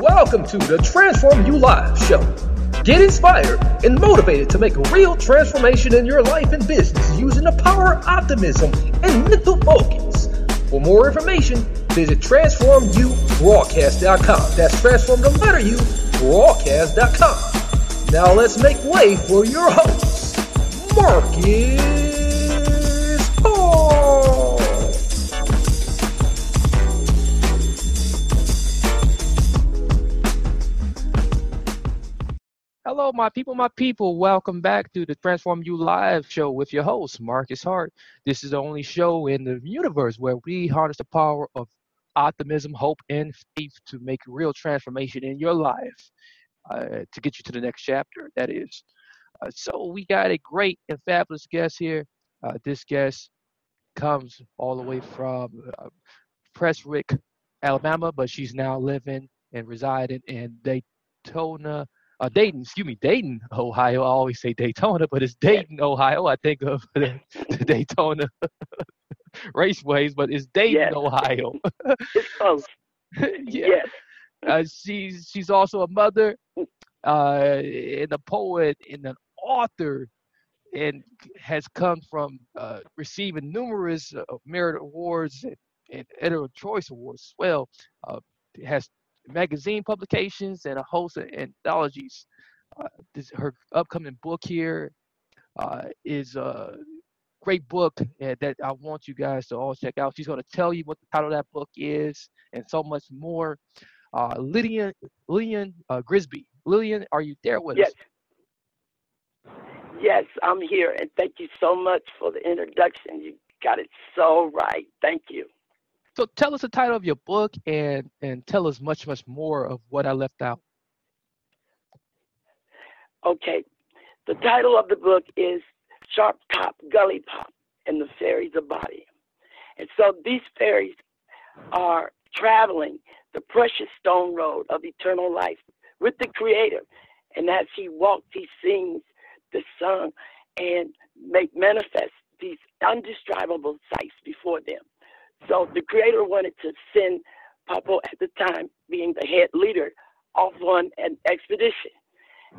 Welcome to the Transform You Live show. Get inspired and motivated to make a real transformation in your life and business using the power of optimism and mental focus. For more information, visit transformubroadcast.com. That's transform the letter U broadcast.com. Now let's make way for your host, Marcus Hello, my people, my people. Welcome back to the Transform You Live show with your host, Marcus Hart. This is the only show in the universe where we harness the power of optimism, hope, and faith to make real transformation in your life uh, to get you to the next chapter, that is. Uh, so, we got a great and fabulous guest here. Uh, this guest comes all the way from uh, Prestwick, Alabama, but she's now living and residing in Daytona, uh, Dayton, excuse me, Dayton, Ohio. I always say Daytona, but it's Dayton, Ohio. I think of the, the Daytona raceways, but it's Dayton, Yes. Ohio. It's close. yeah. Yes. Uh, she's she's also a mother, uh, and a poet, and an author, and has come from uh, receiving numerous uh, merit awards and, and editorial choice awards as well. Uh, has magazine publications and a host of anthologies. Uh, this, her upcoming book here uh, is a great book uh, that I want you guys to all check out. She's going to tell you what the title of that book is and so much more. Uh, Lillian, Lillian uh, Grisby. Lillian, are you there with Yes. us? Yes, I'm here, and thank you so much for the introduction. You got it so right. Thank you. So tell us the title of your book and and tell us much much more of what I left out. Okay. The title of the book is Sharp Top Gullipop and the Fairies of Body. And so these fairies are traveling the precious stone road of eternal life with the Creator. And as He walks, He sings the song and make manifest these undescribable sights before them. So the Creator wanted to send Papa at the time, being the head leader, off on an expedition.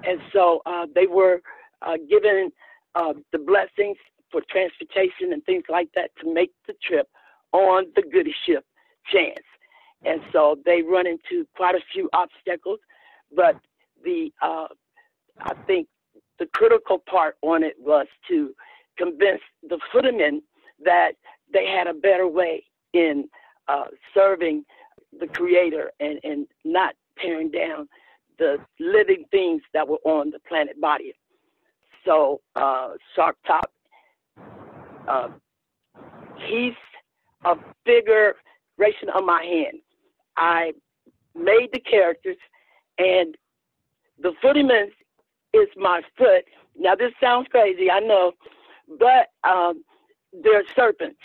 And so uh, they were uh, given uh, the blessings for transportation and things like that to make the trip on the goody ship chance. And so they run into quite a few obstacles, but the uh, I think the critical part on it was to convince the footmen that they had a better way in uh, serving the Creator and, and not tearing down the living things that were on the planet body. So uh, Sharp Top, uh, he's a figuration of my hand. I made the characters, and the footyman is my foot. Now this sounds crazy, I know, but um, they're serpents,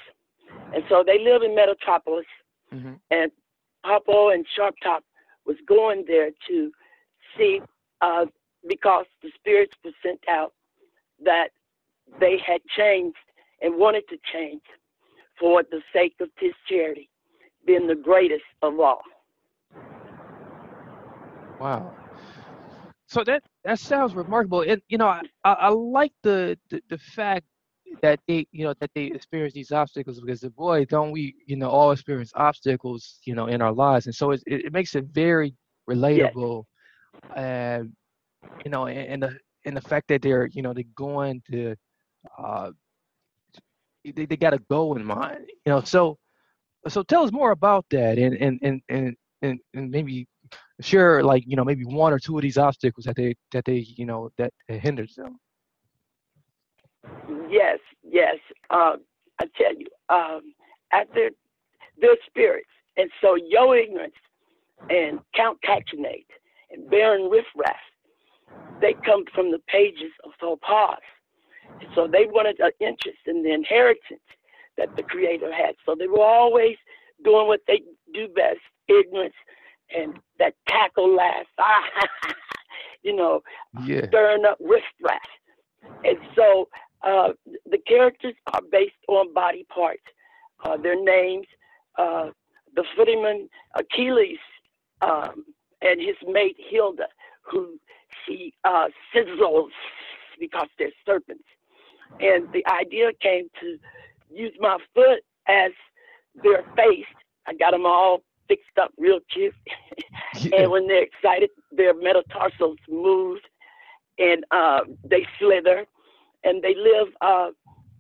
and so they live in Metropolis. Mhm. And Popo and Sharp Top was going there to see uh, because the spirits were sent out that they had changed and wanted to change for the sake of his charity, being the greatest of all. Wow. So that that sounds remarkable, and you know I, I, I like the, the the fact that they you know that they experience these obstacles because boy don't we you know all experience obstacles you know in our lives, and so it it, makes it very relatable, and you know and, and the and the fact that they're you know they're going to uh they, they got a goal in mind you know. So so tell us more about that and and and and and, and maybe share like you know maybe one or two of these obstacles that they that they you know that hinders them Yes, yes. Um, I tell you, um, after their spirits, and so your ignorance and Count Cachinnate and Baron Riffraff, they come from the pages of Topaz. So they wanted an interest in the inheritance that the Creator had. So they were always doing what they do best, ignorance and that cackle laugh, you know, Yeah. stirring up riffraff. And so uh, the characters are based on body parts, uh, their names. Uh, the footyman Achilles um, and his mate Hilda, who she uh, sizzles because they're serpents. And the idea came to use my foot as their face. I got them all fixed up real cute. Yeah. and when they're excited, their metatarsals move and uh, they slither. And they live uh,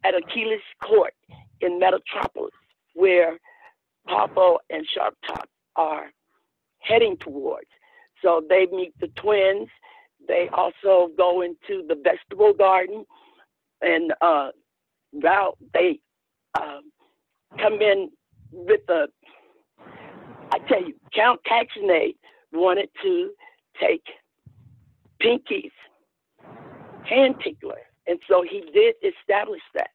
at Achilles Court in Metropolis, where Popo and Sharp Top are heading towards. So they meet the twins. They also go into the vegetable garden, and uh, well, they um, come in with a. I tell you, Count Cachinnate wanted to take Pinky's hand tickler, and so he did establish that.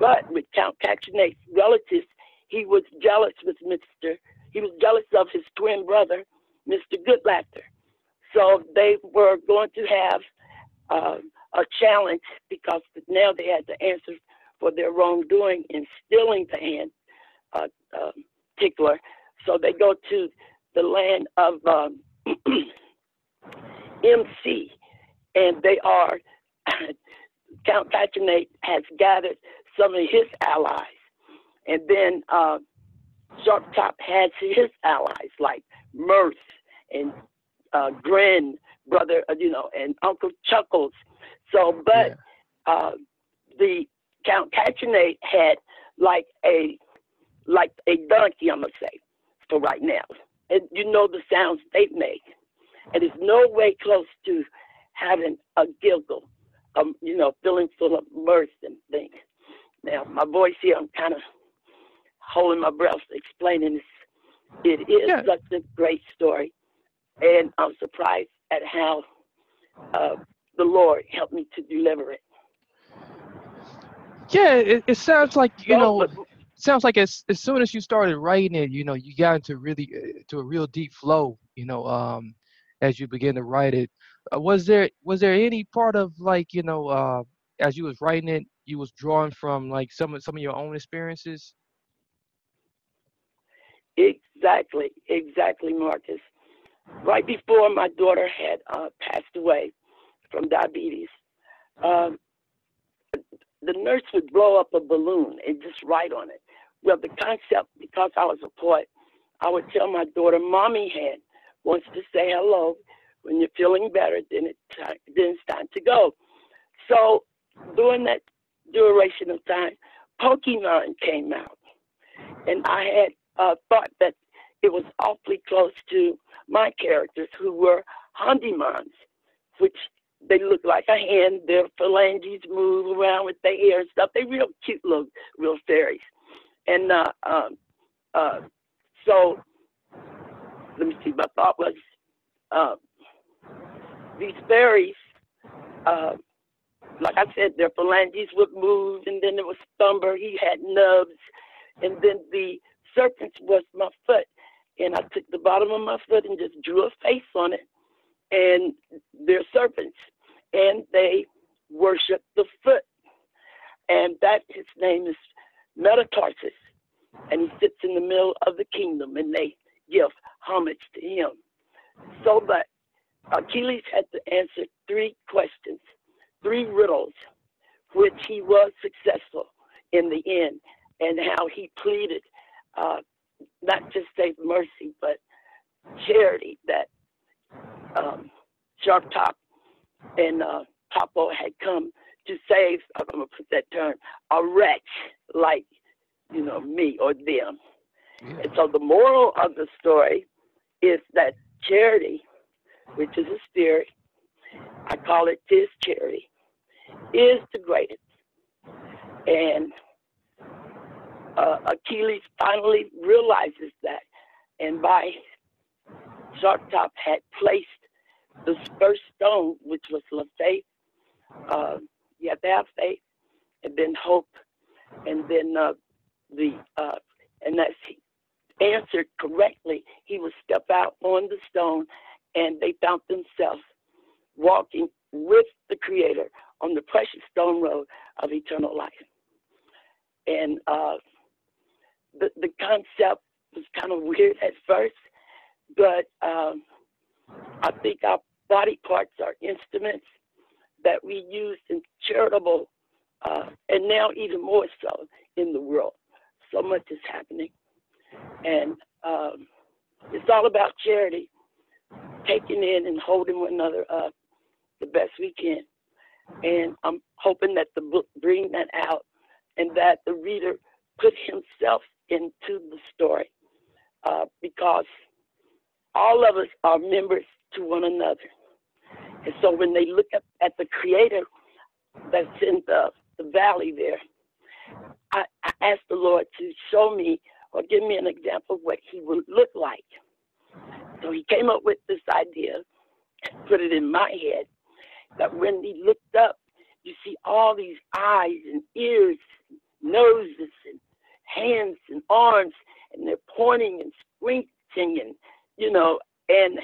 But with Count Cachinnate's relatives, he was jealous with Mr. He was jealous of his twin brother, Mr. Goodlaughter. So they were going to have uh, a challenge because now they had to answer for their wrongdoing in stealing the hand uh, um, tickler. So they go to the land of um, MC, and they are Count Cachinnate has gathered some of his allies, and then uh, Sharp Top has his allies like Mirth and uh, Grin, brother, uh, you know, and Uncle Chuckles. So, but Yeah. uh, the Count Cachinnate had like a like a donkey, I'm gonna say, for right now. And you know the sounds they make. And it's no way close to having a giggle, um, you know, feeling full of mirth and things. Now, my voice here, I'm kind of holding my breath explaining this. It is Yeah. such a great story. And I'm surprised at how uh, the Lord helped me to deliver it. Yeah, it, it sounds like you know. but- sounds like as as soon as you started writing it, you know, you got into really uh, to a real deep flow. You know, um, as you begin to write it, uh, was there was there any part of like you know, uh, as you was writing it, you was drawing from like some of some of your own experiences? Exactly, exactly, Marcus. Right before my daughter had uh, passed away from diabetes, um, the nurse would blow up a balloon and just write on it. Well, the concept, because I was a poet, I would tell my daughter, "Mommy hand wants to say hello. When you're feeling better, then time, then it's time to go." So, during that duration of time, Pokemon came out, and I had uh, thought that it was awfully close to my characters, who were Handimans, which they look like a hand. Their phalanges move around with their hair and stuff. They real cute little real fairies. And uh, uh, so, let me see. My thought was uh, these fairies. Uh, like I said, their phalanges would move, and then it was Thumber. He had nubs, and then the serpents was my foot. And I took the bottom of my foot and just drew a face on it. And they're serpents, and they worship the foot. And that his name is Metatarsus, and he sits in the middle of the kingdom, and they give homage to him. So, but Achilles had to answer three questions, three riddles, which he was successful in the end, and how he pleaded uh, not just save mercy, but charity that um, Sharp Top and uh, Popo had come to save, I'm going to put that term, a wretch like, you know, me or them. And so the moral of the story is that charity, which is a spirit, I call it this charity, is the greatest. And uh, Achilles finally realizes that. And by Sharp Top had placed the first stone, which was La Faith. Uh, you have to have faith, and then hope, and then uh, the uh, and that's answered correctly. He would step out on the stone, and they found themselves walking with the Creator on the precious stone road of eternal life. And uh, the the concept was kind of weird at first, but um, I think our body parts are instruments that we use in charitable, uh, and now even more so in the world. So much is happening, and um, it's all about charity, taking in and holding one another up the best we can. And I'm hoping that the book bring that out, and that the reader put himself into the story, uh, because all of us are members to one another. And so when they look at, at the creator that's in the, the valley there, I, I asked the Lord to show me or give me an example of what he would look like. So he came up with this idea put it in my head that when he looked up, you see all these eyes and ears, noses and hands and arms, and they're pointing and squinting and you know, and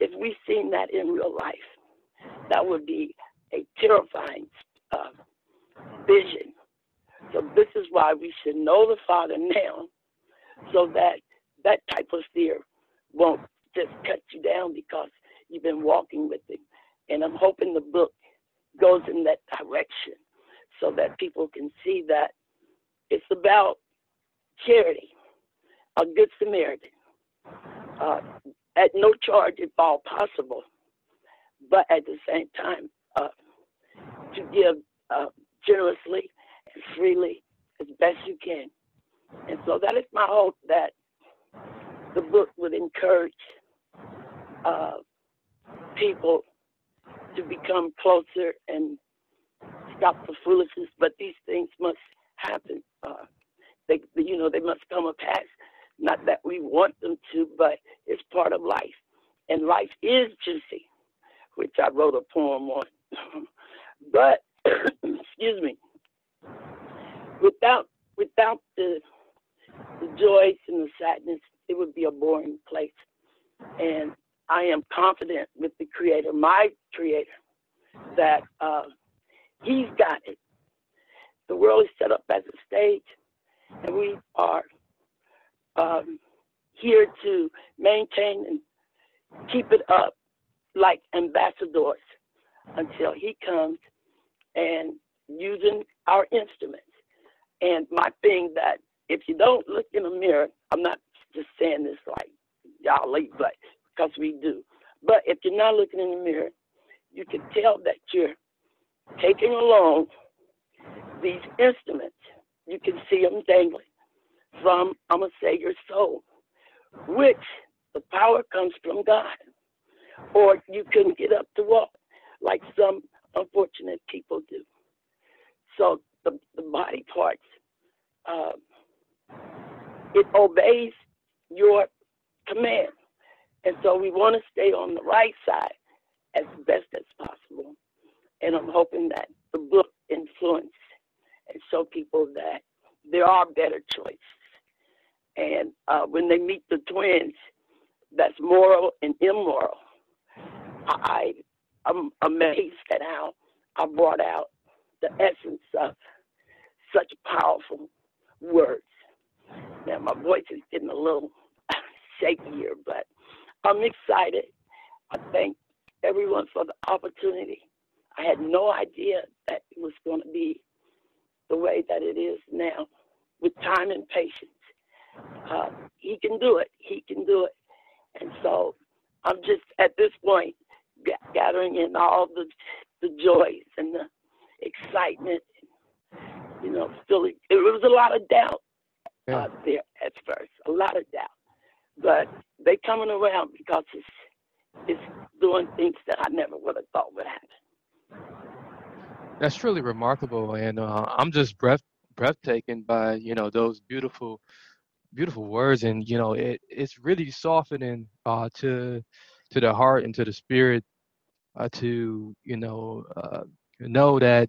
if we seen that in real life, that would be a terrifying uh, vision. So this is why we should know the Father now, so that that type of fear won't just cut you down because you've been walking with Him. And I'm hoping the book goes in that direction, so that people can see that it's about charity, a good Samaritan. Uh, at no charge if all possible, but at the same time, uh, to give uh, generously and freely as best you can. And so that is my hope that the book would encourage uh, people to become closer and stop the foolishness. But these things must happen. Uh, they, you know, they must come a pass. Not that we want them to, but it's part of life. And life is juicy, which I wrote a poem on. but excuse me, without without the the joys and the sadness, it would be a boring place. And I am confident with the Creator, my Creator, that uh, He's got it. The world is set up as a stage, and we are um, here to maintain and keep it up like ambassadors until he comes and using our instruments. And my thing that if you don't look in the mirror, I'm not just saying this like y'all late, but because we do. But if you're not looking in the mirror, you can tell that you're taking along these instruments. You can see them dangling from, I'm going to say, your soul, which the power comes from God. Or you can get up to walk like some unfortunate people do. So the, the body parts, uh, it obeys your command. And so we want to stay on the right side as best as possible. And I'm hoping that the book influence and show people that there are better choices. And uh, when they meet the twins, that's moral and immoral. I, I'm amazed at how I brought out the essence of such powerful words. Now, my voice is getting a little shaky here, but I'm excited. I thank everyone for the opportunity. I had no idea that it was going to be the way that it is now with time and patience. Uh, he can do it. He can do it. And so I'm just at this point gathering in all the the joys and the excitement. You know, still it was a lot of doubt yeah. uh, there at first, a lot of doubt, but they coming around because it's it's doing things that I never would have thought would happen. That's truly remarkable, and uh, I'm just breath breathtaking by you know those beautiful beautiful words, and you know, it it's really softening uh, to to the heart and to the spirit uh, to you know uh, know that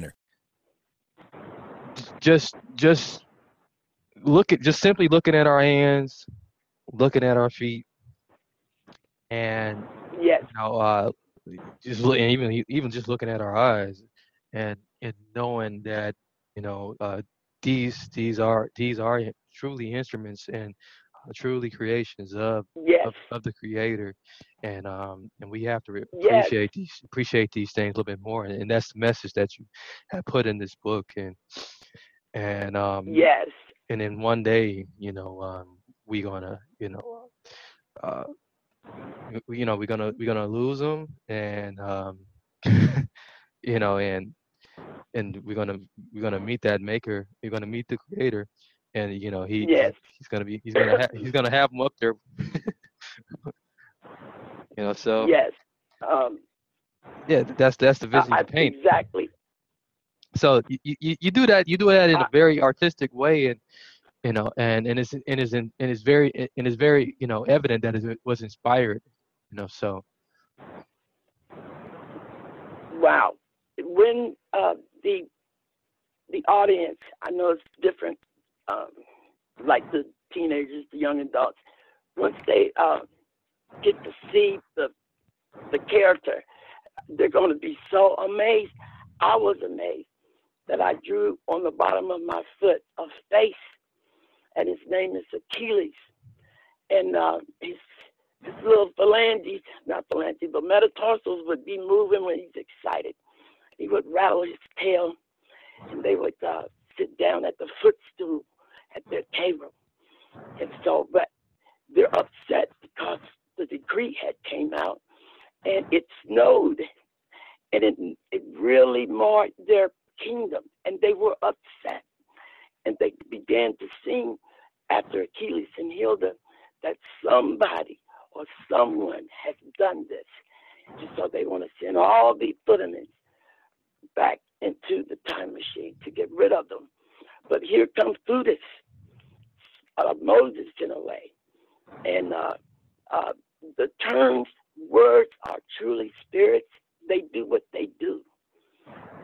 Just just look at just simply looking at our hands, looking at our feet, and Yes. you know, uh, just look, and even even just looking at our eyes, and and knowing that you know uh, these these are these are truly instruments and uh, truly creations of, Yes. of of the Creator, and um and we have to re- Yes. appreciate these appreciate these things a little bit more, and, and that's the message that you have put in this book, and and um Yes. and then one day, you know, um, we gonna, you know, uh, we- you know, we're gonna we're gonna lose them, and um, you know, and and we're gonna we're gonna meet that maker, we're gonna meet the creator, and you know, he Yes. he's gonna be he's gonna ha- he's gonna have them up there, you know. So Yes. Um, yeah, that's that's the vision I, paint. exactly. So you, you, you do that you do that in a Uh, very artistic way and you know and and it's and is in and it's very and it's very you know evident that it was inspired you know so Wow. When uh, the the audience, I know it's different, um, like the teenagers, the young adults, once they uh, get to see the the character, they're going to be so amazed. I was amazed that I drew on the bottom of my foot a face, and his name is Achilles, and uh, his his little phalanges, not phalanges, but metatarsals would be moving when he's excited. He would rattle his tail, and they would uh, sit down at the footstool at their table. And so, but they're upset because the decree had came out, and it snowed, and it it really marked their kingdom, and they were upset, and they began to sing after Achilles and Hilda that somebody or someone has done this. And so they want to send all the footmen back into the time machine to get rid of them. But here comes uh, Moses in a way. And uh, uh, the terms, words are truly spirits. They do what they do.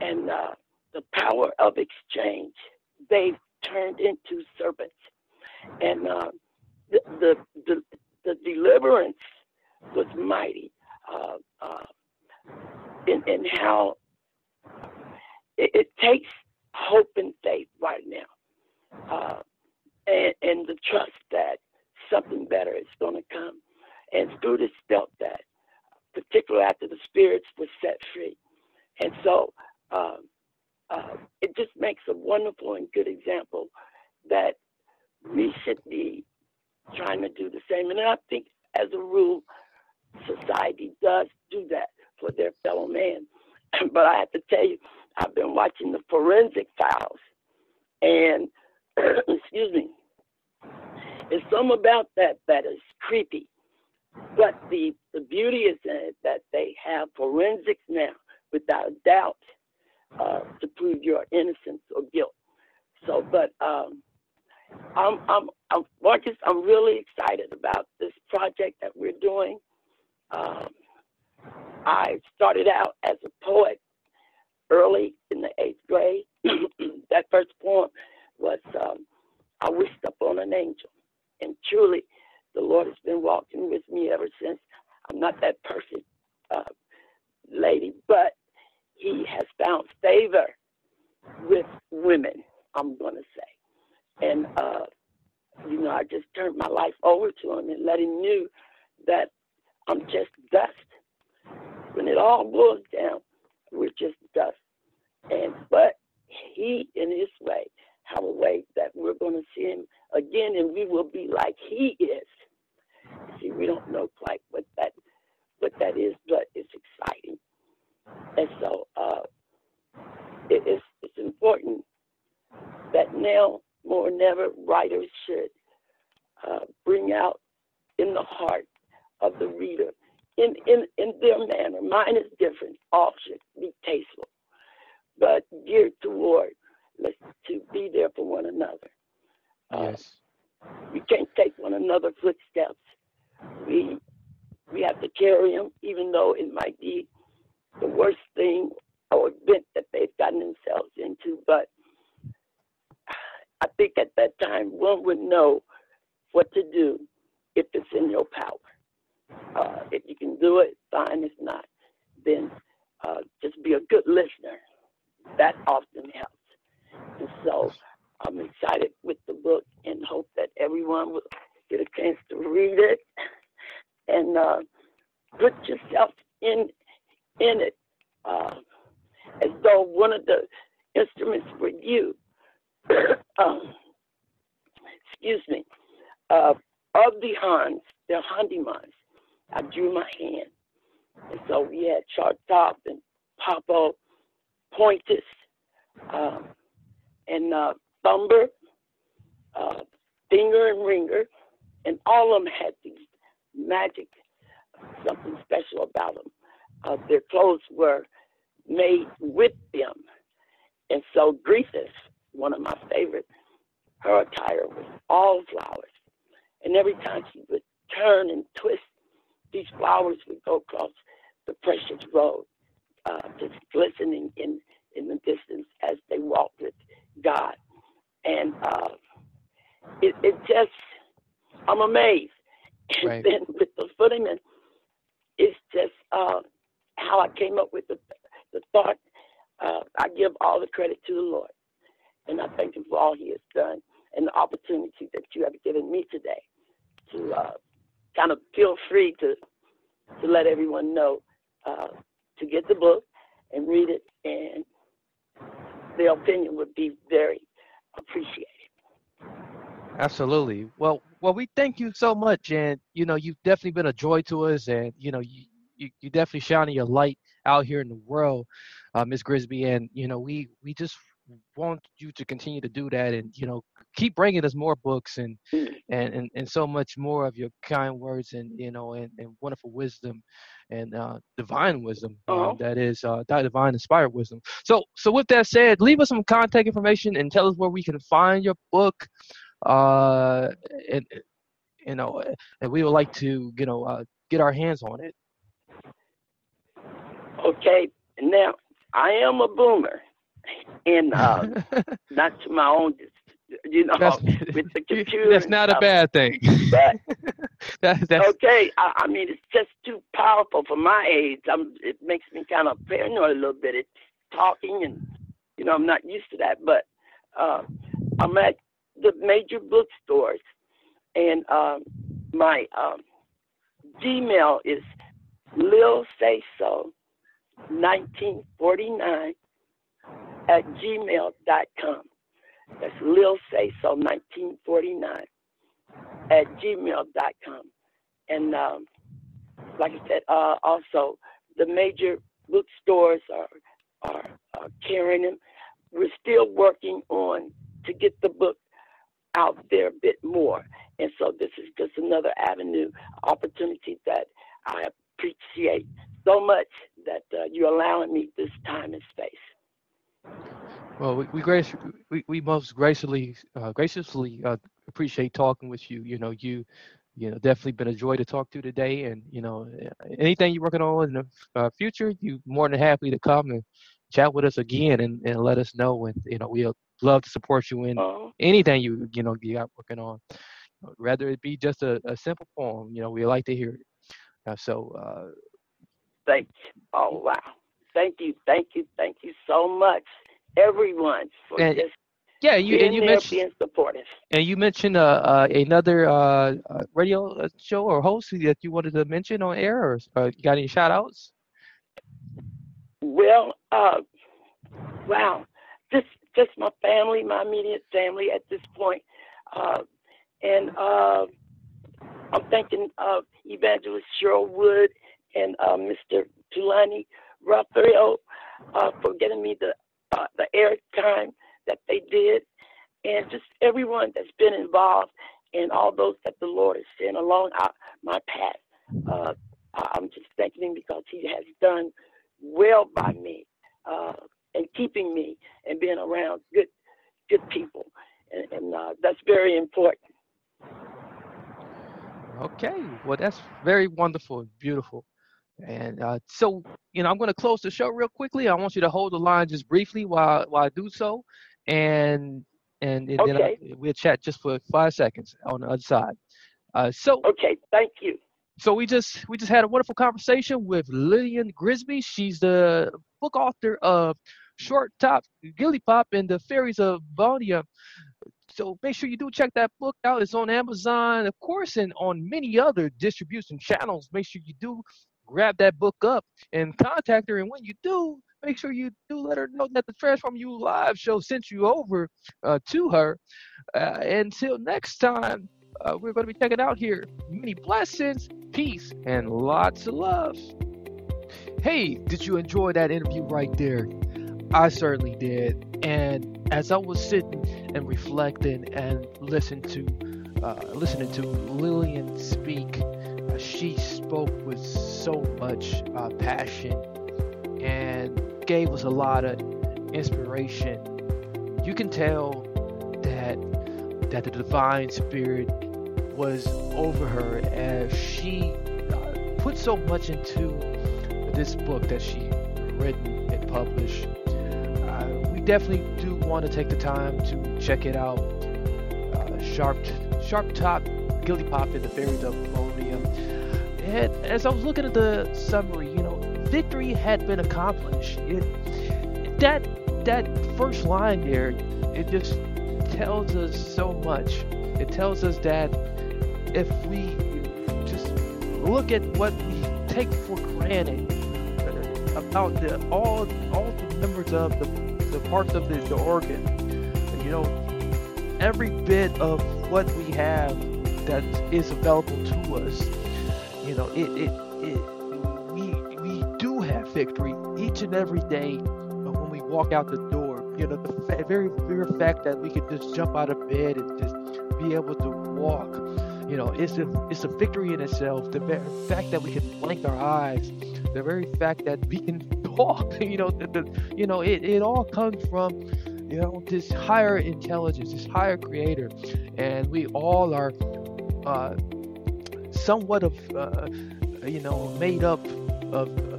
And uh, the power of exchange, they've turned into serpents. And uh, the, the, the, the deliverance was mighty uh, uh, in, in how it, it takes hope and faith right now uh, and, and the trust that something better is going to come. And students felt that, particularly after the spirits were set free. And so uh, uh, it just makes a wonderful and good example that we should be trying to do the same. And I think, as a rule, society does do that for their fellow man. but I have to tell you, I've been watching the forensic files, and excuse me, there's some about that that is creepy. But the the beauty is that, that they have forensics now, without a doubt, uh, to prove your innocence or guilt. So, but um, I'm, I'm, I'm, Marcus, I'm really excited about this project that we're doing. Um, I started out as a poet early in the eighth grade. that first poem was um, I Wished Upon an Angel. And truly, the Lord has been walking with me ever since. I'm not that perfect uh, lady, but He has found favor with women, I'm going to say. And, uh, you know, I just turned my life over to Him and let Him know that I'm just dust. When it all boils down, we're just dust. And but he, in his way, have a way that we're going to see him again and we will be like he is. See, we don't know quite what that what that is, but it's exciting. And so uh, it, it's, it's important that now more than ever writers should uh, bring out in the heart of the reader in, in, in their manner. Mine is different. All should be tasteful, but geared toward let's to be there for one another. Uh, yes. We can't take one another's footsteps. We we have to carry them, even though it might be the worst thing or event that they've gotten themselves into. But I think at that time one would know what to do if it's in your power. Uh, if you can do it, fine. If not, then uh, just be a good listener. That often helps. And so I'm excited with the book and hope that everyone will get a chance to read it and uh, put yourself in in it uh, as though one of the instruments were you. um, excuse me. Uh, of the Hans, the Handimans, I drew my hand. And so we had Sharp Top and Papa Pointus um, and uh, Thumber, uh, Finger and Ringer, and all of them had these magic, something special about them. Uh, their clothes were made with them. And so Greethus, one of my favorites, her attire was all flowers. And every time she would turn and twist, these flowers would go across the precious road, uh, just glistening in, in the distance as they walked with God. And uh, it, it just, I'm amazed. And right. then with the footing, it's just uh, how I came up with the, the thought. Uh, I give all the credit to the Lord. And I thank him for all he has done and the opportunity that you have given me today to uh, kind of feel free to to let everyone know uh, to get the book and read it, and their opinion would be very appreciated. Absolutely. Well, well, we thank you so much, and you know, you've definitely been a joy to us, and you know, you you, you definitely shining your light out here in the world, uh, Miss Grisby, and you know, we we just want you to continue to do that and you know keep bringing us more books and and and, and so much more of your kind words and you know and, and wonderful wisdom and uh, divine wisdom Uh-huh. that is uh, that divine inspired wisdom so so with that said leave us some contact information and tell us where we can find your book uh and you know and we would like to you know uh, get our hands on it Okay, now I am a boomer, and uh, not to my own, you know, that's, with the computer. that's not a bad thing But that, that's okay, I, I mean, it's just too powerful for my age. I'm, it makes me kind of paranoid a little bit. It's talking, and you know, I'm not used to that. But uh, I'm at the major bookstores, and um, my um, Gmail is Lil Say So 1949 at gmail.com. That's Lil Say So 1949 at gmail.com. And um, like I said, uh, also the major bookstores are, are, are carrying them. We're still working on to get the book out there a bit more. And so this is just another avenue, opportunity that I appreciate so much that uh, you're allowing me this time and space. Well, we we, grace, we, we most graciously uh, graciously uh, appreciate talking with you. You know, you you know definitely been a joy to talk to today, and you know anything you're working on in the uh, future, you more than happy to come and chat with us again and, and let us know. And you know we'll love to support you in Uh, anything you you know you got working on, whether it be just a, a simple poem. You know we like to hear it. Uh, so uh, thank you. Oh, wow. Thank you, thank you, thank you so much, everyone, for And just yeah, you being and you there, mentioned being supportive. And you mentioned uh, uh, another uh, uh, radio uh, show or host that you wanted to mention on air, or uh, got any shout outs? Well, uh, wow. Just just my family, my immediate family at this point. Uh, and uh, I'm thinking of Evangelist Cheryl Wood and uh, Mr. Tulani Raphael uh, for getting me the uh, the air time that they did, and just everyone that's been involved and all those that the Lord has sent along our, my path. Uh, I'm just thanking Him because He has done well by me uh, and keeping me and being around good good people, and, and uh, that's very important. Okay, well, that's very wonderful beautiful. And uh, so, you know, I'm going to close the show real quickly. I want you to hold the line just briefly while while I do so, and and, and okay. then I, we'll chat just for five seconds on the other side. Uh, so okay, thank you. So we just we just had a wonderful conversation with Lillian Grisby. She's the book author of Short Top Gilly Pop and the Fairies of Bonia. So make sure you do check that book out. It's on Amazon, of course, and on many other distribution channels. Make sure you do grab that book up and contact her. And when you do, make sure you do let her know that the Transform You Live show sent you over uh, to her. Uh, until next time, uh, we're going to be checking out here. Many blessings, peace, and lots of love. Hey, did you enjoy that interview right there? I certainly did. And as I was sitting and reflecting and listening to uh, listening to Lillian speak, she spoke with so much uh, passion and gave us a lot of inspiration. You can tell that that the divine spirit was over her as she uh, put so much into this book that she written and published Uh, we definitely do want to take the time to check it out. Uh, sharp, sharp top, Gilly Pop, and the Fairy of Bonia. And as I was looking at the summary, you know, victory had been accomplished. It, that that first line there, it just tells us so much. It tells us that if we just look at what we take for granted about the, all all the members of the the parts of the, the organ. You know, every bit of what we have that is available to us, you know, it, it, it we, we do have victory each and every day when we walk out the door. You know, the very, very fact that we can just jump out of bed and just be able to walk, you know, it's a, it's a victory in itself. The very fact that we can blink our eyes, the very fact that we can talk. You know, the, the, you know, it, it all comes from you know this higher intelligence, this higher creator, and we all are uh, somewhat of uh, you know made up of, uh,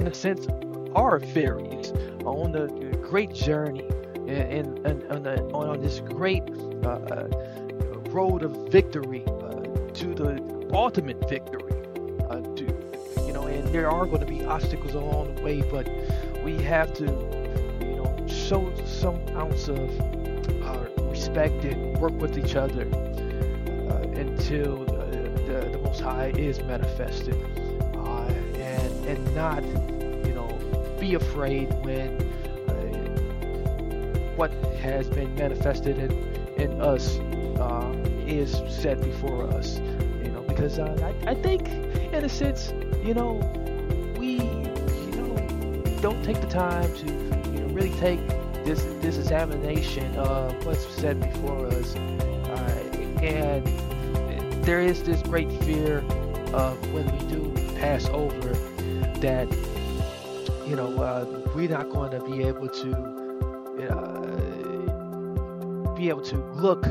in a sense, our fairies on the great journey and, and, and on, on, this great uh, uh, road of victory uh, to the ultimate victory. to you know, and there are going to be obstacles along the way, but we have to, you know, show some ounce of uh, respect and work with each other uh, until the, the Most High is manifested, uh, and and not, you know, be afraid when uh, what has been manifested in in us uh, is set before us, you know, because uh, I, I think, in a sense, you know, we, you know, don't take the time to, you know, really take this this examination of what's said before us, uh, and there is this great fear of when we do pass over that, you know, uh, we're not going to be able to uh, be able to look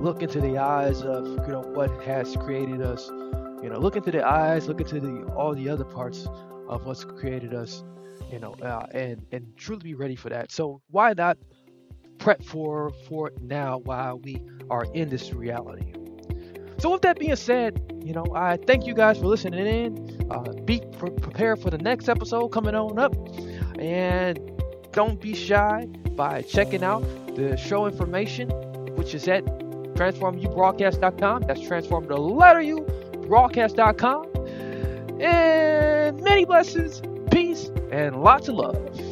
look into the eyes of you know what has created us you know, look into the eyes, look into the all the other parts of what's created us, you know, uh, and and truly be ready for that. So why not prep for for it now while we are in this reality? So with that being said, you know, I thank you guys for listening in. Uh, be pre- prepared for the next episode coming on up, and don't be shy by checking out the show information, which is at transformubroadcast.com. That's transform the letter U broadcast.com. And many blessings, peace, and lots of love.